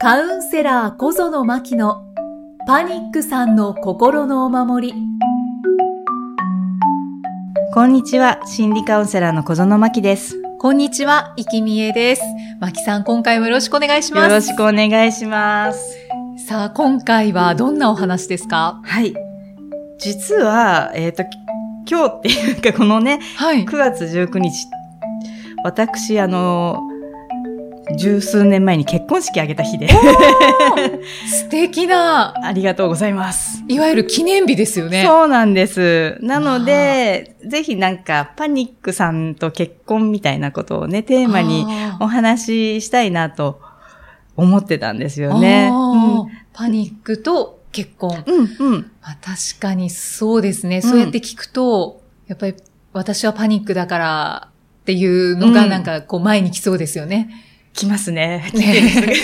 カウンセラー小園真希のパニックさんの心のお守り。こんにちは、心理カウンセラーの小園真希です。こんにちは、生きみえです。真希さん、今回もよろしくお願いします。よろしくお願いします。さあ、今回はどんなお話ですか？はい。実は、えっ、と、き今日っていうか、このね、はい。9月19日、私、あの、十数年前に結婚式挙げた日で、素敵な、ありがとうございます。いわゆる記念日ですよね。そうなんです。なので、ぜひなんか、パニックさんと結婚みたいなことをね、テーマにあお話ししたいなと思ってたんですーよね。あーパニックと結婚。うん、うん、うん。まあ、確かにそうですね。そうやって聞くと、やっぱり私はパニックだからっていうのがうんなんかこう前に来そうですよね。来ますね。ね。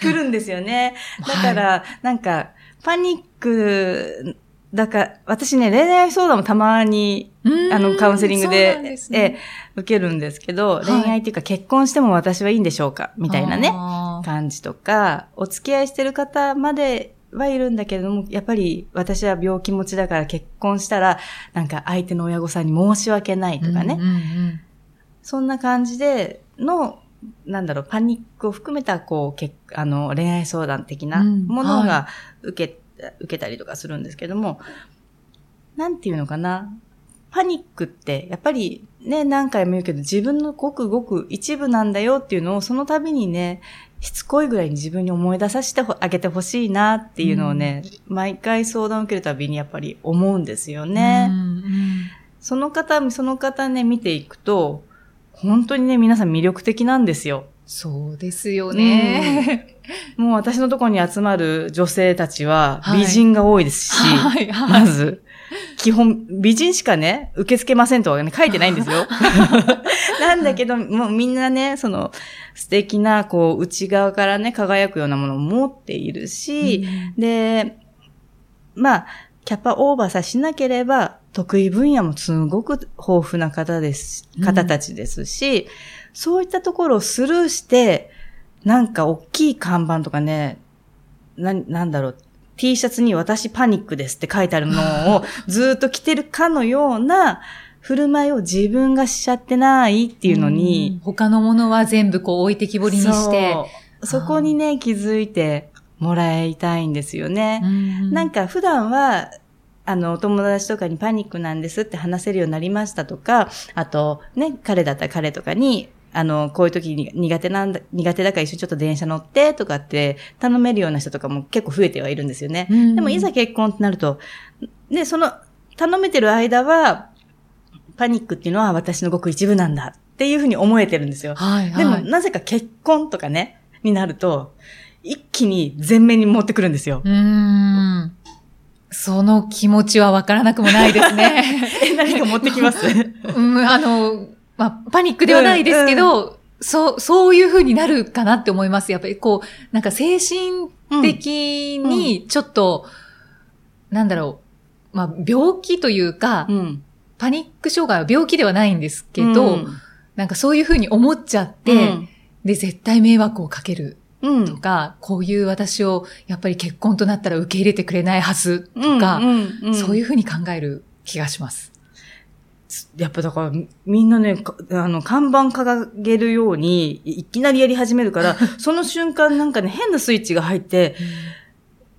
来 るんですよね。だから、なんか、パニック、だから、私ね、恋愛相談もたまに、あの、カウンセリングで、ね。ええ受けるんですけど、い。恋愛っていうか結婚しても私はいいんでしょうか？みたいなね、感じとか、お付き合いしてる方まではいるんだけれども、やっぱり私は病気持ちだから結婚したら、なんか相手の親御さんに申し訳ないとかね、うんうんうん。そんな感じでの、なんだろう、パニックを含めた、こう、けあの、恋愛相談的なうんものはが受け、受けたりとかするんですけども、なんていうのかな。パニックって、やっぱりね、何回も言うけど、自分のごくごく一部なんだよっていうのを、その度にね、しつこいぐらいに自分に思い出させてあげてほしいなっていうのをね、毎回相談を受けるたびにやっぱり思うんですよね。うんうんその方、その方ね、見ていくと、本当にね、皆さん魅力的なんですよ。そうですよね。もう私のところに集まる女性たちははい美人が多いですし、はいはい。まず、基本、美人しかね、受け付けませんとはね、書いてないんですよ。なんだけど、もうみんなね、その、素敵な、こう、内側からね、輝くようなものを持っているし、で、まあ、キャパオーバーさしなければ、得意分野もすごく豊富な方です、うん。方たちですし、そういったところをスルーして、なんか大きい看板とかね、な、なんだろう、T シャツに私パニックですって書いてあるのを ずーっと着てるかのような振る舞いを自分がしちゃってないっていうのに、うん。他のものは全部こう置いてきぼりにして。そこにね、気づいてもらいたいんですよね。うん。なんか普段は、あの、お友達とかにパニックなんですって話せるようになりましたとか、あと、ね、彼だったら彼とかに、あの、こういう時に苦手なんだ、苦手だから一緒にちょっと電車乗ってとかって頼めるような人とかも結構増えてはいるんですよね。うんでもいざ結婚ってなると、で、その、頼めてる間は、パニックっていうのは私のごく一部なんだっていうふうに思えてるんですよ。はいはい。でも、なぜか結婚とかね、になると、一気に前面に持ってくるんですよ。うーん。その気持ちはわからなくもないですね。え、何か持ってきます？うん、あの、まあ、パニックではないですけど、そう、そういう風になるかなって思います。やっぱりこう、なんか精神的にちょっと、なんだろう、まあ、病気というか、うん。パニック障害は病気ではないんですけど、うん。なんかそういう風に思っちゃって、うん。で、絶対迷惑をかけるうん。とか、こういう私をやっぱり結婚となったら受け入れてくれないはずとか、うんうんそういう風に考える気がします。やっぱだから、みんなね、かあの、看板掲げるように、いいきなりやり始めるから、その瞬間なんかね、変なスイッチが入って、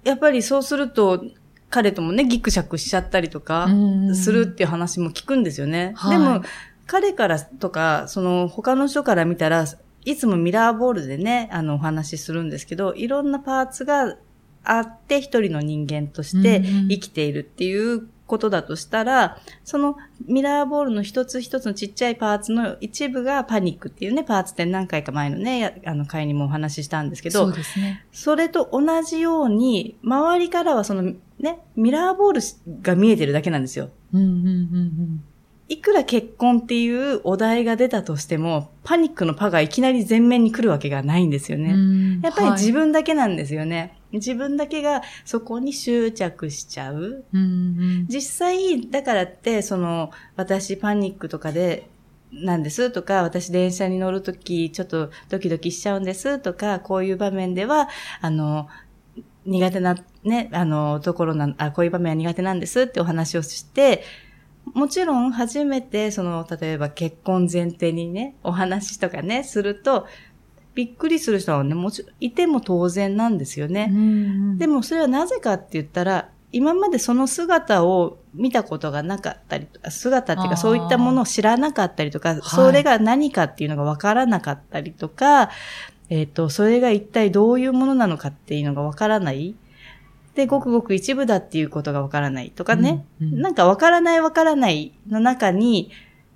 やっぱりそうすると、彼ともね、ギクシャクしちゃったりとか、するっていう話も聞くんですよね。はいでも、彼からとか、その他の人から見たら、いつもミラーボールでね、あの、お話しするんですけど、いろんなパーツがあって、一人の人間としてうんうん生きているっていうことだとしたら、そのミラーボールの一つ一つのちっちゃいパーツの一部がパニックっていうね、パーツって何回か前のね、やあの回にもお話ししたんですけどそう、ですね。それと同じように、周りからはそのね、ミラーボールが見えてるだけなんですよ。うんうんうんいくら結婚っていうお題が出たとしても、パニックのパがいきなり前面に来るわけがないんですようんね。うんやっぱり自はい分だけなんですよね。自分だけがそこに執着しちゃう。うんうん実際、だからって、その、私パニックとかで、なんですとか、私電車に乗るときちょっとドキドキしちゃうんですとか、こういう場面では、あの、苦手な、ね、あの、ところな、あ、こういう場面は苦手なんですってお話をして、もちろん初めて、その、例えば結婚前提にね、お話とかね、すると、びっくりする人はね、もちろん、いても当然なんですよね。でもそれはなぜかって言ったら、今までその姿を見たことがなかったりとか、姿っていうかそういったものを知らなかったりとか、それが何かっていうのがわからなかったりとか、えっ、ー、と、それが一体どういうものなのかっていうのがわからない。で、ごくごく一部だっていうことがわからないとかね。うんうん、なんかわからないわからないの中に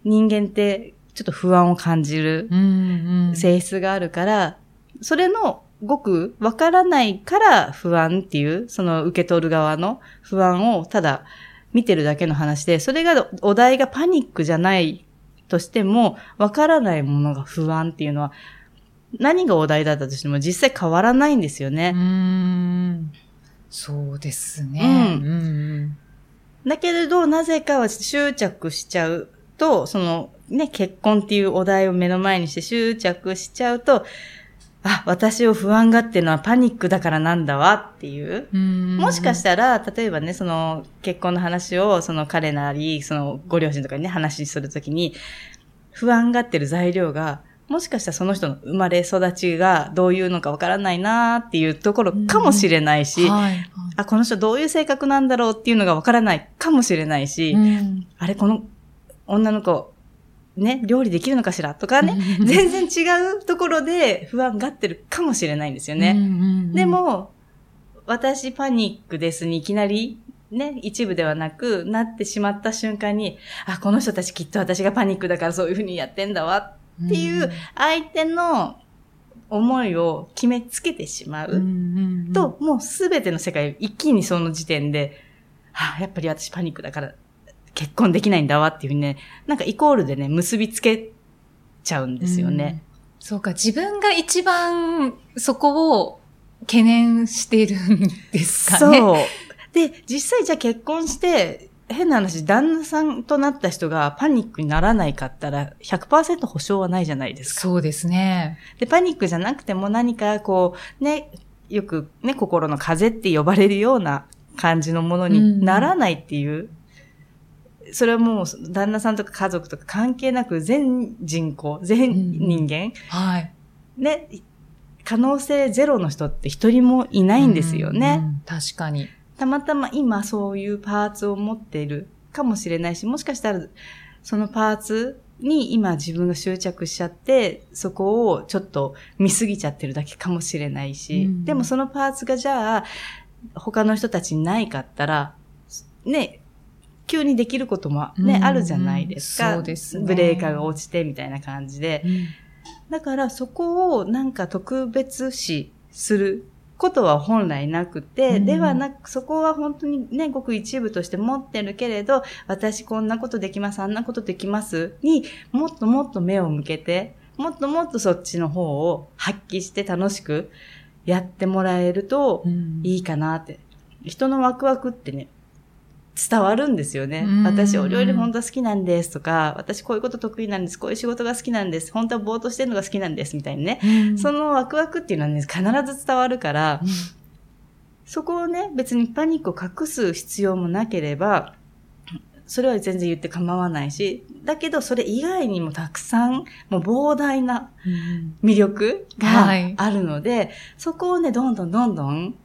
人間ってちょっと不安を感じる性質があるから、それのごくわからないから不安っていう、その受け取る側の不安をただ見てるだけの話で、それがお題がパニックじゃないとしても、わからないものが不安っていうのは、何がお題だったとしても実際変わらないんですよね。うん。そうですね。うん。うん、だけれど、なぜかは執着しちゃうと、そのね、結婚っていうお題を目の前にして執着しちゃうと、あ、私を不安がってのはパニックだからなんだわっていう。うもしかしたら、例えばね、その結婚の話を、その彼なり、そのご両親とかにね、話するときに、不安がってる材料が、もしかしたらその人の生まれ育ちがどういうのかわからないなっていうところかもしれないし、はい、あ、この人どういう性格なんだろうっていうのがわからないかもしれないし、あれ、この女の子、ね、料理できるのかしらとかね、全然違うところで不安がってるかもしれないんですよね。でも、私パニックですにいきなりね、一部ではなくなってしまった瞬間に、あ、この人たちきっと私がパニックだからそういうふうにやってんだわっていう相手の思いを決めつけてしまうと、もうすべての世界一気にその時点で、あ、やっぱり私パニックだから結婚できないんだわっていうふうにね、なんかイコールでね、結びつけちゃうんですよね。うそうか、自分が一番そこを懸念してるんですかね。そう。で、実際じゃあ結婚して、変な話、旦那さんとなった人がパニックにならないかったら100%保証はないじゃないですか。そうですね。で、パニックじゃなくても何かこう、ね、よくね、心の風って呼ばれるような感じのものにならないっていうそれはもう旦那さんとか家族とか関係なく全人口、全人間、うん、はい。ね、可能性ゼロの人って一人もいないんですよね、うんうん。確かに。たまたま今そういうパーツを持っているかもしれないし、もしかしたらそのパーツに今自分が執着しちゃって、そこをちょっと見すぎちゃってるだけかもしれないし、うん、でもそのパーツがじゃあ他の人たちにないかったら、ね、急にできることもね、うん、あるじゃないですか。そうですね。ブレーカーが落ちてみたいな感じで。うん、だからそこをなんか特別視することは本来なくて、うん、ではなく、そこは本当にね、ごく一部として持ってるけれど、私こんなことできます、あんなことできますにもっともっと目を向けて、もっともっとそっちの方を発揮して楽しくやってもらえるといいかなって。人のワクワクってね、伝わるんですよね。私、お料理本当は好きなんですとか、私こういうこと得意なんです、こういう仕事が好きなんです、本当はぼーっとしてるのが好きなんです、みたいにね。そのワクワクっていうのはね、必ず伝わるから、そこをね、別にパニックを隠す必要もなければ、それは全然言って構わないし、だけどそれ以外にもたくさん、もう膨大な魅力があるので、はい、そこをね、どんどんどんどん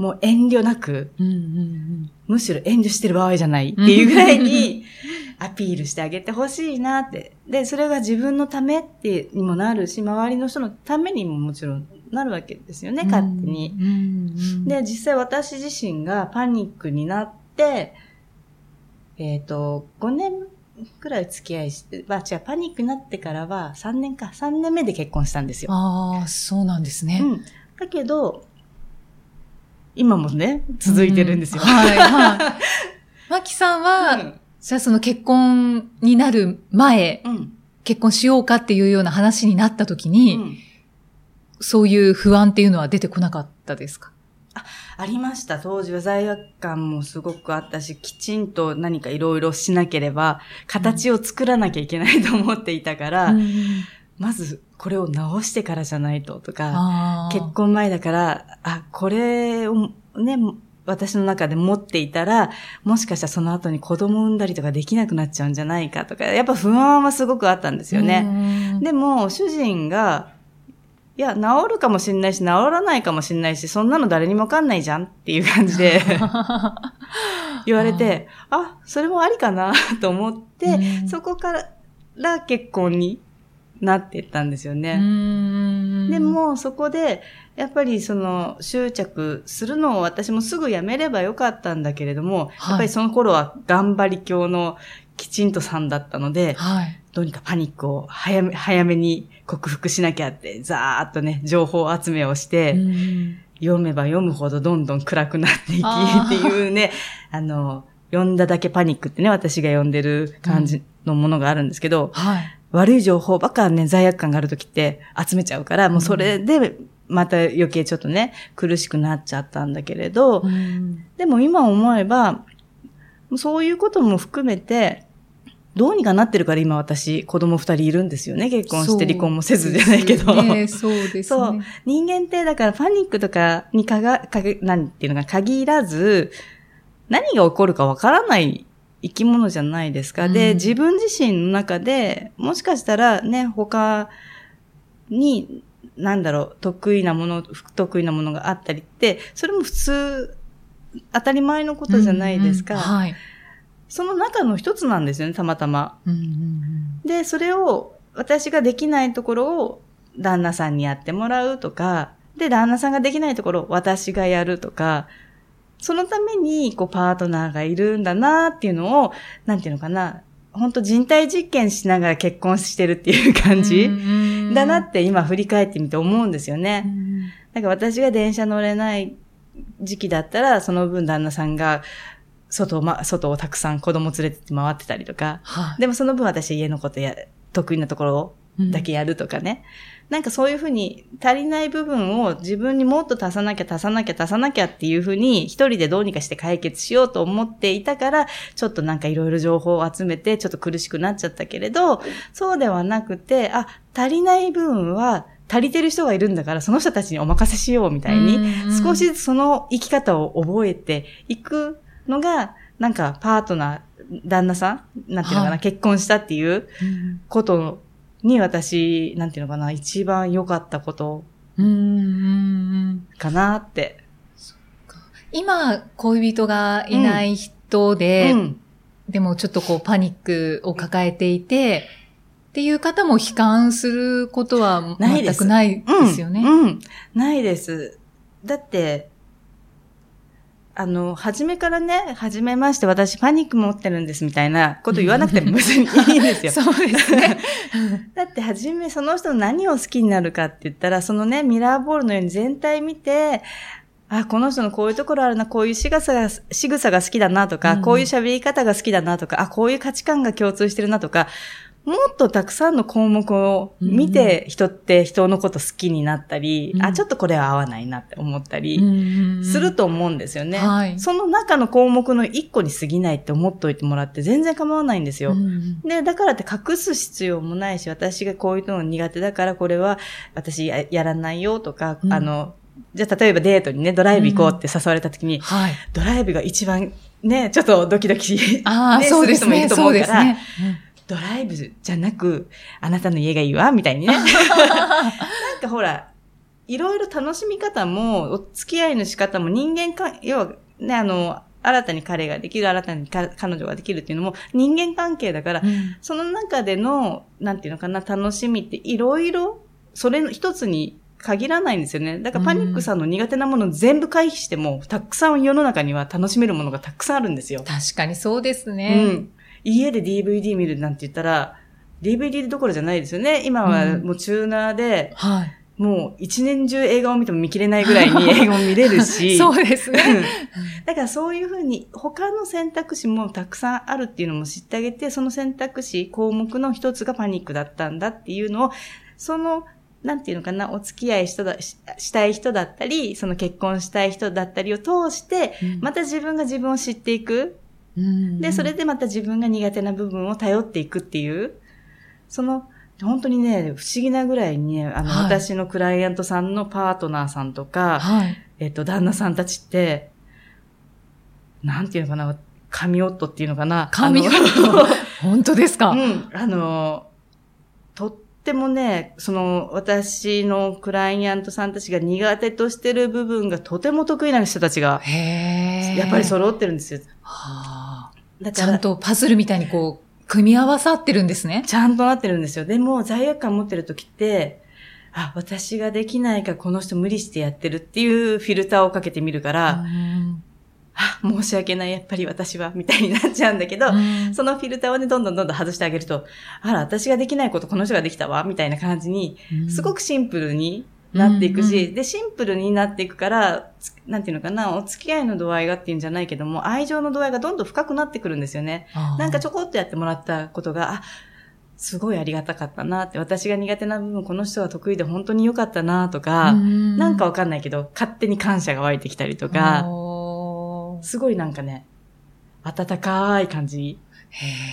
もう遠慮なく、うんうんうん、むしろ遠慮してる場合じゃないっていうぐらいにアピールしてあげてほしいなって。で、それが自分のためってにもなるし、周りの人のためにももちろんなるわけですよね、勝手に。うんうん、で、実際私自身がパニックになって、えっ、ー、と、5年くらい付き合いして、まあ、違う、パニックになってからは3年か、3年目で結婚したんですよ。ああ、そうなんですね。うん。だけど、今もね、続いてるんですよ。はい、はい。マキさんは、うん、じゃあその結婚になる前、うん、結婚しようかっていうような話になった時に、うん、そういう不安っていうのは出てこなかったですか？あ、ありました。当時は罪悪感もすごくあったし、きちんと何かいろいろしなければ、形を作らなきゃいけないと思っていたから、うんまずこれを直してからじゃないととか、結婚前だから、あ、これをね、私の中で持っていたら、もしかしたらその後に子供産んだりとかできなくなっちゃうんじゃないかとか、やっぱ不安はすごくあったんですよね。うん。でも、主人が、いや、治るかもしれないし、治らないかもしれないし、そんなの誰にもわかんないじゃんっていう感じで 言われて、あそれもありかなと思って、うん。そこから結婚になっていったんですよね。うんで、も、そこで、やっぱりその執着するのを私もすぐやめればよかったんだけれども、はいやっぱりその頃は頑張り教のきちんとさんだったので、はい。どうにかパニックを早め、早めに克服しなきゃって、ざーっとね、情報集めをして、うん読めば読むほどどんどん暗くなっていきっていうね、あの、読んだだけパニックってね、私が読んでる感じのものがあるんですけど、はい。悪い情報ばっかね、罪悪感がある時って集めちゃうから、もうそれで、また余計ちょっとね、苦しくなっちゃったんだけれど、うんでも今思えば、そういうことも含めて、どうにかなってるから今私、子供二人いるんですよね。結婚して離婚もせずじゃないけど。そうですね。そうですね。そう人間ってだからパニックとかにかが、かが、なんていうのか限らず、何が起こるかわからない生き物じゃないですか。で、うん自分自身の中で、もしかしたらね、他に、なんだろう、得意なもの、不得意なものがあったりって、それも普通、当たり前のことじゃないですか。うんうんはい。その中の一つなんですよね、たまたま。うんうんうんで、それを私ができないところを旦那さんにやってもらうとか、で、旦那さんができないところを私がやるとか、そのために、こう、パートナーがいるんだなっていうのを、なんていうのかな、本当人体実験しながら結婚してるっていう感じ、だなって今振り返ってみて思うんですようね。んなんか私が電車乗れない時期だったら、その分旦那さんが、外を、ま、外をたくさん子供連れて回ってたりとか、はい。でもその分私家のことや、得意なところだけやるとかね。なんかそういうふうに足りない部分を自分にもっと足さなきゃ足さなきゃ足さなきゃっていうふうに一人でどうにかして解決しようと思っていたから、ちょっとなんかいろいろ情報を集めてちょっと苦しくなっちゃったけれど、そうではなくて、あ、足りない部分は足りてる人がいるんだからその人たちにお任せしようみたいに、うん。少しずつその生き方を覚えていくのが、なんかパートナー、旦那さんなんていうのかな、はい。結婚したっていううん。ことに私、なんていうのかな、一番良かったことかなって。今、恋人がいない人で、うん。でもちょっとこうパニックを抱えていて、っていう方も悲観することはないです全くないですよね。うん。うんないです。だって、あの、初めからね、初めまして私パニック持ってるんですみたいなこと言わなくても別にいいんですよ。そうですね。だって初めその人の何を好きになるかって言ったら、そのね、ミラーボールのように全体見て、あ、この人のこういうところあるな、こういう仕草が、仕草が好きだなとか、うんこういう喋り方が好きだなとか、あ、こういう価値観が共通してるなとか、もっとたくさんの項目を見て、人って人のこと好きになったり、うんあ、ちょっとこれは合わないなって思ったり、うんすると思うんですよね。はいその中の項目の一個に過ぎないって思っといてもらって全然構わないんですよ。うんで、だからって隠す必要もないし、私がこういうの苦手だからこれは私ややらないよとか、うんあの、じゃあ例えばデートにね、ドライブ行こうって誘われた時に、はい。ドライブが一番ね、ちょっとドキドキ、あそうですね。する人もいるとそう思うから、ですね。ドライブじゃなく、あなたの家がいいわ、みたいにね。なんかほら、いろいろ楽しみ方も、お付き合いの仕方も人間か、要はね、あの、新たに彼ができる、新たにか彼女ができるっていうのも人間関係だから、うんその中での、なんていうのかな、楽しみっていろいろ、それの一つに限らないんですよね。だからパニックさんの苦手なものを全部回避しても、たくさん世の中には楽しめるものがたくさんあるんですよ。確かにそうですうね。ん。家で DVD 見るなんて言ったら、DVD どころじゃないですよね。今はうんもうチューナーで、はい。もう一年中映画を見ても見切れないぐらいに 映画も見れるし。そうですね。うんだからそういうふうに他の選択肢もたくさんあるっていうのも知ってあげて、その選択肢、項目の一つがパニックだったんだっていうのを、そのなんていうのかな、お付き合い人だししたい人だったり、その結婚したい人だったりを通して、うんまた自分が自分を知っていく。うんで、それでまた自分が苦手な部分を頼っていくっていう、その、本当にね、不思議なぐらいにね、あの、はい私のクライアントさんのパートナーさんとか、はい。えっと、旦那さんたちって、なんていうのかな、神夫っていうのかな。神夫？本当ですか、うん、あの、とってもね、その、私のクライアントさんたちが苦手としてる部分がとても得意な人たちが。やっぱり揃ってるんですよ。はあだから、ちゃんとパズルみたいにこう、組み合わさってるんですね。ちゃんとなってるんですよ。でも、罪悪感持ってる時って、あ、私ができないからこの人無理してやってるっていうフィルターをかけてみるから、うんあ、申し訳ない、やっぱり私は、みたいになっちゃうんだけど、うんそのフィルターをね、どんどんどんどん外してあげると、あら、私ができないことこの人ができたわ、みたいな感じに、すごく、くシンプルになっていくし、うんうんで、シンプルになっていくから、つなんていうのかな、お付き合いの度合いがっていうんじゃないけども、愛情の度合いがどんどん深くなってくるんですよね。なんかちょょこっとやってもらったことが、あ、すごいありがたかったなって、私が苦手な部分、この人は得意で本当に良かったなとか、なんかわかんないけど、勝手に感謝が湧いてきたりとか、すごいなんかね、温かい感じ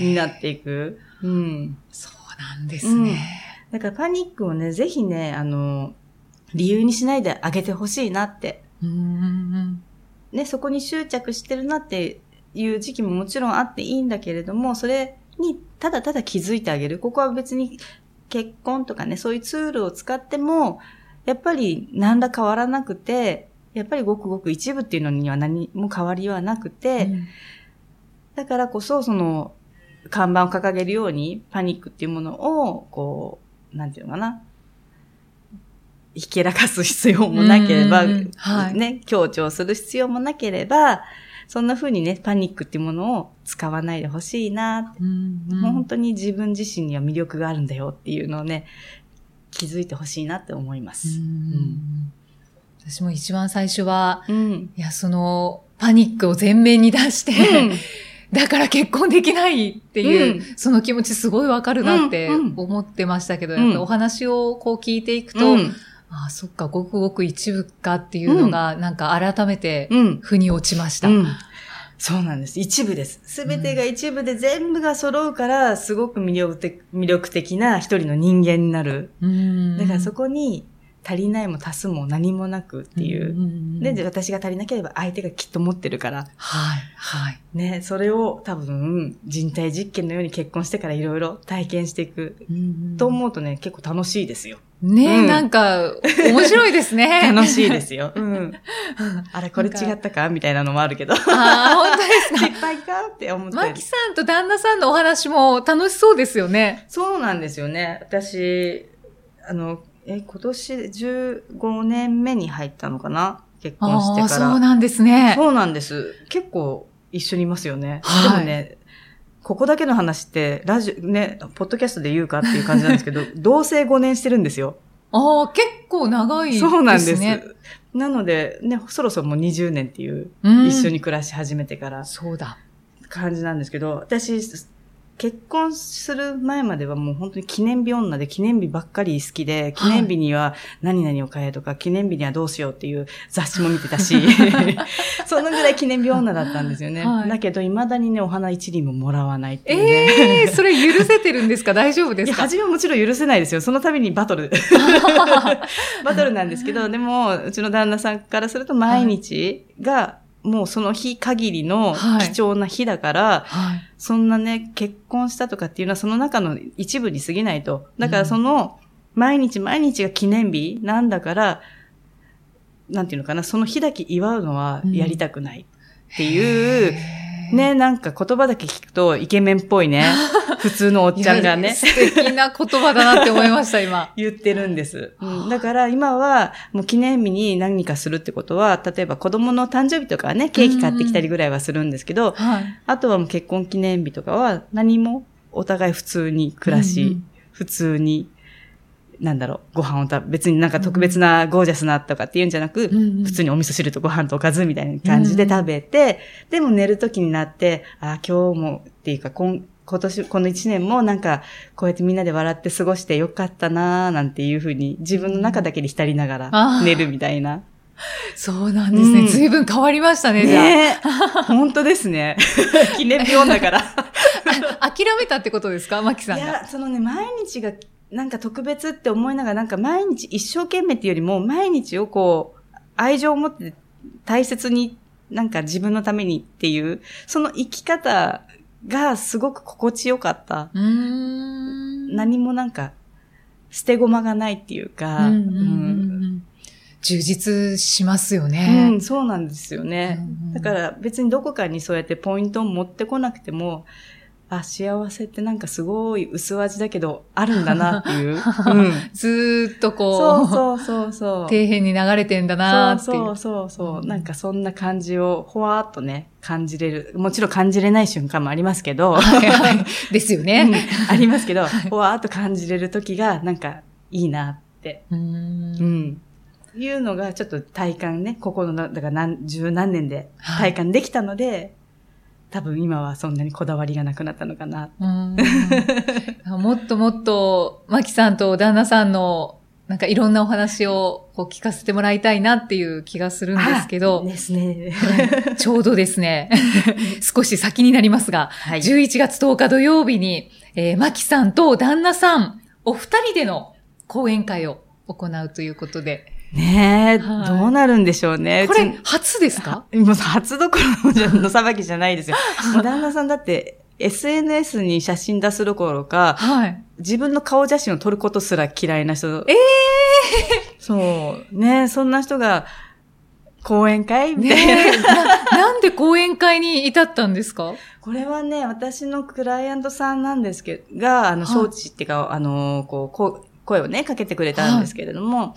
になっていく。うん。そうなんですね。だからパニックをね、ぜひね、あの、理由にしないであげてほしいなって。うんね、そこに執着してるなっていう時期ももちろんあっていいんだけれども、それにただただ気づいてあげる。ここは別に結婚とかね、そういうツールを使っても、やっぱり何ら変わらなくて、やっぱりごくごく一部っていうのには何も変わりはなくて、だからこそ、その、看板を掲げるように、パニックっていうものを、こう、なんていうのかな。ひけらかす必要もなければ、うん。うんうんはい。ね、強調する必要もなければ、そんな風にね、パニックっていうものを使わないでほしいなうんうん。もう本当に自分自身には魅力があるんだよっていうのをね、気づいてほしいなって思います。うん。私も一番最初は、うん。いや、その、パニックを前面に出して、だから結婚できないっていう、うん。その気持ちすごいわかるなってうんうん。思ってましたけど、うんやっぱお話をこう聞いていくと、うん。ああ、そっか、ごくごく一部かっていうのが、なんか改めて、うん。腑に落ちました。うん。そうなんです。一部です。すべてが一部で全部が揃うから、すごく魅力的魅力的な一人の人間になる。うんだからそこに足りないも足すも何もなくっていう。んで、私が足りなければ相手がきっと持ってるから。はい、はい。ね、それを多分人体実験のように結婚してからいろいろ体験していく。と思うとね、結構楽しいですよ。ねえ、うんなんか、面白いですね。楽しいですよ。うん。あれ、これ違ったか？みたいなのもあるけど。ああ、本当ですか？失敗か？って思ってマキさんと旦那さんのお話も楽しそうですよね。そうなんですよね。私、あの、え、今年15年目に入ったのかな？結婚してああ、から。そうなんですね。そうなんです。結構一緒にいますよね。はいでもね、ここだけの話って、ラジオ、ね、ポッドキャストで言うかっていう感じなんですけど、同棲5年してるんですよ。ああ、結構長いですね。そうなんです。なので、ね、そろそろもう20年っていう、うん一緒に暮らし始めてからそうだ。感じなんですけど、私、結婚する前まではもう本当に記念日女で記念日ばっかり好きで、記念日には何々を買えとか、記念日にはどうしようっていう雑誌も見てたし、そのぐらい記念日女だったんですよね。はいだけど、未だにね、お花一輪ももらわないっていうね。ええそれ許せてるんですか？大丈夫ですか？初めはもちろん許せないですよ。その度にバトル。バトルなんですけど、でも、うちの旦那さんからすると毎日が、もうその日限りのはい貴重な日だから、はい。そんなね、結婚したとかっていうのはその中の一部に過ぎないと。だからその、毎日毎日が記念日なんだから、なんていうのかな、その日だけ祝うのはやりたくないっていう、ね、なんか言葉だけ聞くとイケメンっぽいね、普通のおっちゃんがね。素敵な言葉だなって思いました、今。言ってるんです。うん、だから今はもう記念日に何かするってことは、例えば子供の誕生日とかはね、ケーキ買ってきたりぐらいはするんですけど、はい。あとはもう結婚記念日とかは何もお互い普通に暮らし、うんうん普通に、なんだろう、ご飯を食べ、別になんか特別なゴージャスなとかっていうんじゃなく、うんうん普通にお味噌汁とご飯とおかずみたいな感じで食べて、でも寝る時になって、あ、今日もっていうか今、今年、この一年もなんか、こうやってみんなで笑って過ごしてよかったなーなんていうふうに、自分の中だけに浸りながあらー寝るみたいな。そうなんですね。うん随分変わりましたね、じゃあ。ね え本当ですね。記念日女だから。あ諦めたってことですかマキさんが。いや、そのね、毎日が、なんか特別って思いながら、なんか毎日一生懸命っていうよりも、毎日をこう、愛情を持って大切に、なんか自分のためにっていう、その生き方がすごく心地よかった。うーん。何もなんか、捨て駒がないっていうか、充実しますようね。ん、そうなんですよね。うんうんだから別にどこかにそうやってポイントを持ってこなくても、あ、幸せってなんかすごい薄味だけど、あるんだなっていう。うん。ずーっとこそうう、そうそうそう。底辺に流れてんだなーっていう。そうそうそうそう。なんかそんな感じをほわーっとね、感じれる。もちろん感じれない瞬間もありますけど、はいはい。ですようんね。ありますけど、ほわーっと感じれる時がなんかいいなって。うー。うんん。いうのがちょっと体感ね、ここの、だから何、十何年で体感できたので、多分今はそんなにこだわりがなくなったのかな。もっともっと、マキさんと旦那さんの、なんかいろんなお話をこう聞かせてもらいたいなっていう気がするんですけど、ですね。はいちょうどですね、少し先になりますが、はい。11月10日土曜日に、えー、マキさんと旦那さん、お二人での講演会を行うということで、ねえ、はいどうなるんでしょうね。これ初ですか？もう初どころのさばきじゃないですよ。旦那さんだって SNS に写真出すどころか、はい。自分の顔写真を撮ることすら嫌いな人。ええそう。ねそんな人が講演会？みたいな。な、なんで講演会に至ったんですか？これはね、私のクライアントさんなんですけど、が、あの、はい招致っていうか、あの、こうこう、声をね、かけてくれたんですけれども、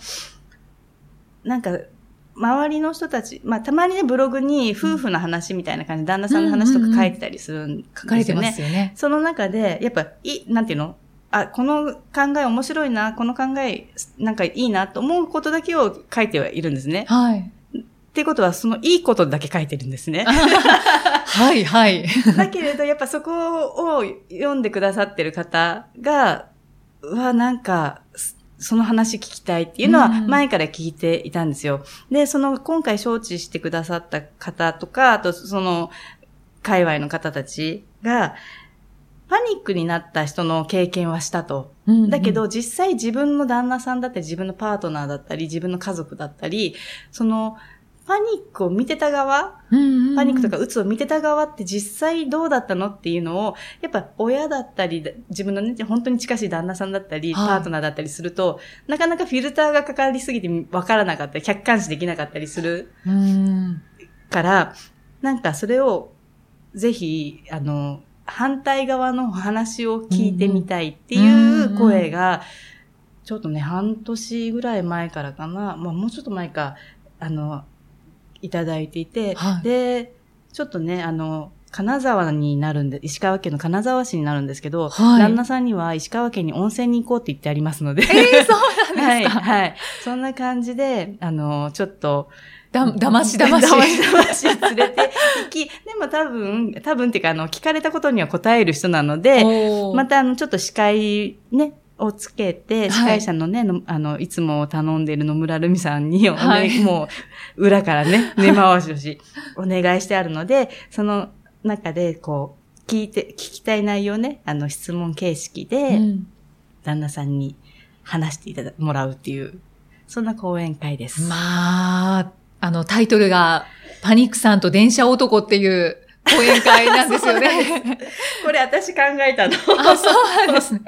なんか、周りの人たち、まあ、たまにね、ブログに夫婦の話みたいな感じで、旦那さんの話とか書いてたりするんですよね。書かれてますよね。その中で、やっぱ、い、なんていうの？あ、この考え面白いな、この考え、なんかいいなと思うことだけを書いてはいるんですね。はい。ってことは、そのいいことだけ書いてるんですね。はい、はい。だけれど、やっぱそこを読んでくださってる方が、うわ、なんか、そその話聞きたいっていうのはうん前から聞いていたんですよ。で、その今回招致してくださった方とか、あとその界隈の方たちが、パニックになった人の経験はしたと。だけど、実際自分の旦那さんだったり、自分のパートナーだったり、自分の家族だったり、その、パニックを見てた側、うんうんうん、パニックとか鬱を見てた側って実際どうだったのっていうのを、やっぱ親だったり、自分のね、本当に近しい旦那さんだったり、はい。パートナーだったりすると、なかなかフィルターがかかりすぎて分からなかったり、客観視できなかったりするうん。から、なんかそれを、ぜひ、あの、反対側の話を聞いてみたいっていう声が、ちょっとね、半年ぐらい前からかな、まあもうちょっと前か、あの、いただいていて、はいで、ちょっとね、あの、金沢になるんで、石川県の金沢市になるんですけど、はい旦那さんには石川県に温泉に行こうって言ってありますので。ええそうなんはい、ですか？はい。そんな感じで、あの、ちょっと、だ、だましだまし。だましだまし連れて行き、でも多分、多分っていうか、あの、聞かれたことには答える人なので、また、あの、ちょっと司会ね、をつけて、い。司会者のね、のあの、いつも頼んでいる野村るみさんに、おねはいもう、裏からね、根回しをし、お願いしてあるので、その中で、こう、聞いて、聞きたい内容ね、あの、質問形式で、うん。旦那さんに話していただ、もらうっていう、そんな講演会です。まあ、あの、タイトルが、パニックさんと電車男っていう講演会なんですよね。これ私考えたの。あ、そうなんですね。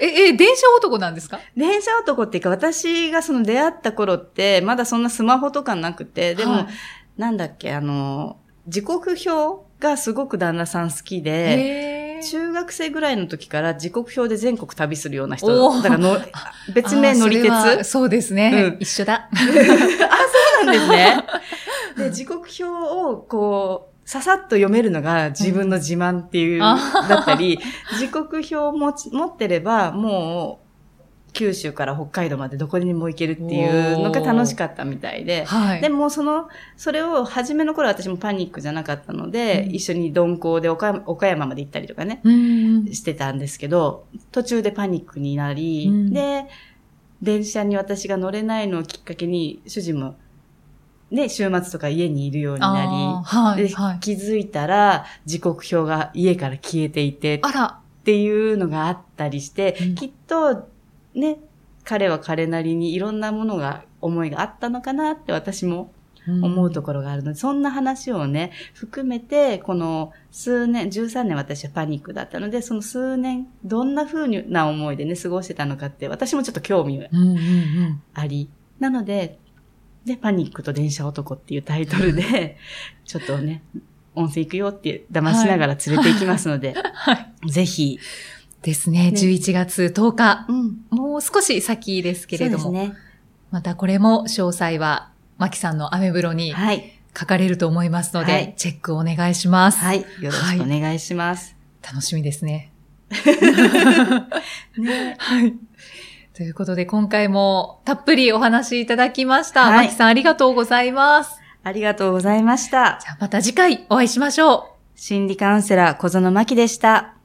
え、え、電車男なんですか？電車男っていうか、私がその出会った頃って、まだそんなスマホとかなくて、でも、はいなんだっけ、あの、時刻表がすごく旦那さん好きで、中学生ぐらいの時から時刻表で全国旅するようなお人。ーだからの、別名乗り鉄。そそうですね。うん一緒だ。そうなんですね。で、時刻表をこう、ささっと読めるのが自分の自慢っていう、あだったり、時刻表を持ち持ってれば、もう、九州から北海道までどこにも行けるっていうのが楽しかったみたいで、はい。でもその、それを初めの頃私もパニックじゃなかったので、うん。一緒に鈍行で岡山岡山まで行ったりとかね、うん。してたんですけど、途中でパニックになり、うん。で、電車に私が乗れないのをきっかけに、主人も、ね、週末とか家にいるようになり、はい。ではい。気づいたら、時刻表が家から消えていて、あら。っていうのがあったりして、うんきっと、ね、彼は彼なりにいろんなものが、思いがあったのかなって私も思うところがあるので、そんな話をね、含めて、この数年、13年私はパニックだったので、その数年、どんな風な思いでね、過ごしてたのかって、私もちょっと興味がうんうんうん。あり、なので、で、パニックと電車男っていうタイトルで、ちょっとね、温泉行くよって騙しながら連れて行きますので、はい。ぜひ、ですね。ね11月10日。うん、もう少し先ですけれども。ね。またこれも詳細は、マキさんのアメブロにはい。書かれると思いますので、はいチェックお願いします。はい。よろしくお願いします。楽しみですね。ね。はい。ということで、今回もたっぷりお話しいただきました。はいマキさんありがとうございます。ありがとうございました。じゃあまた次回お会いしましょう。心理カウンセラー小園真希でした。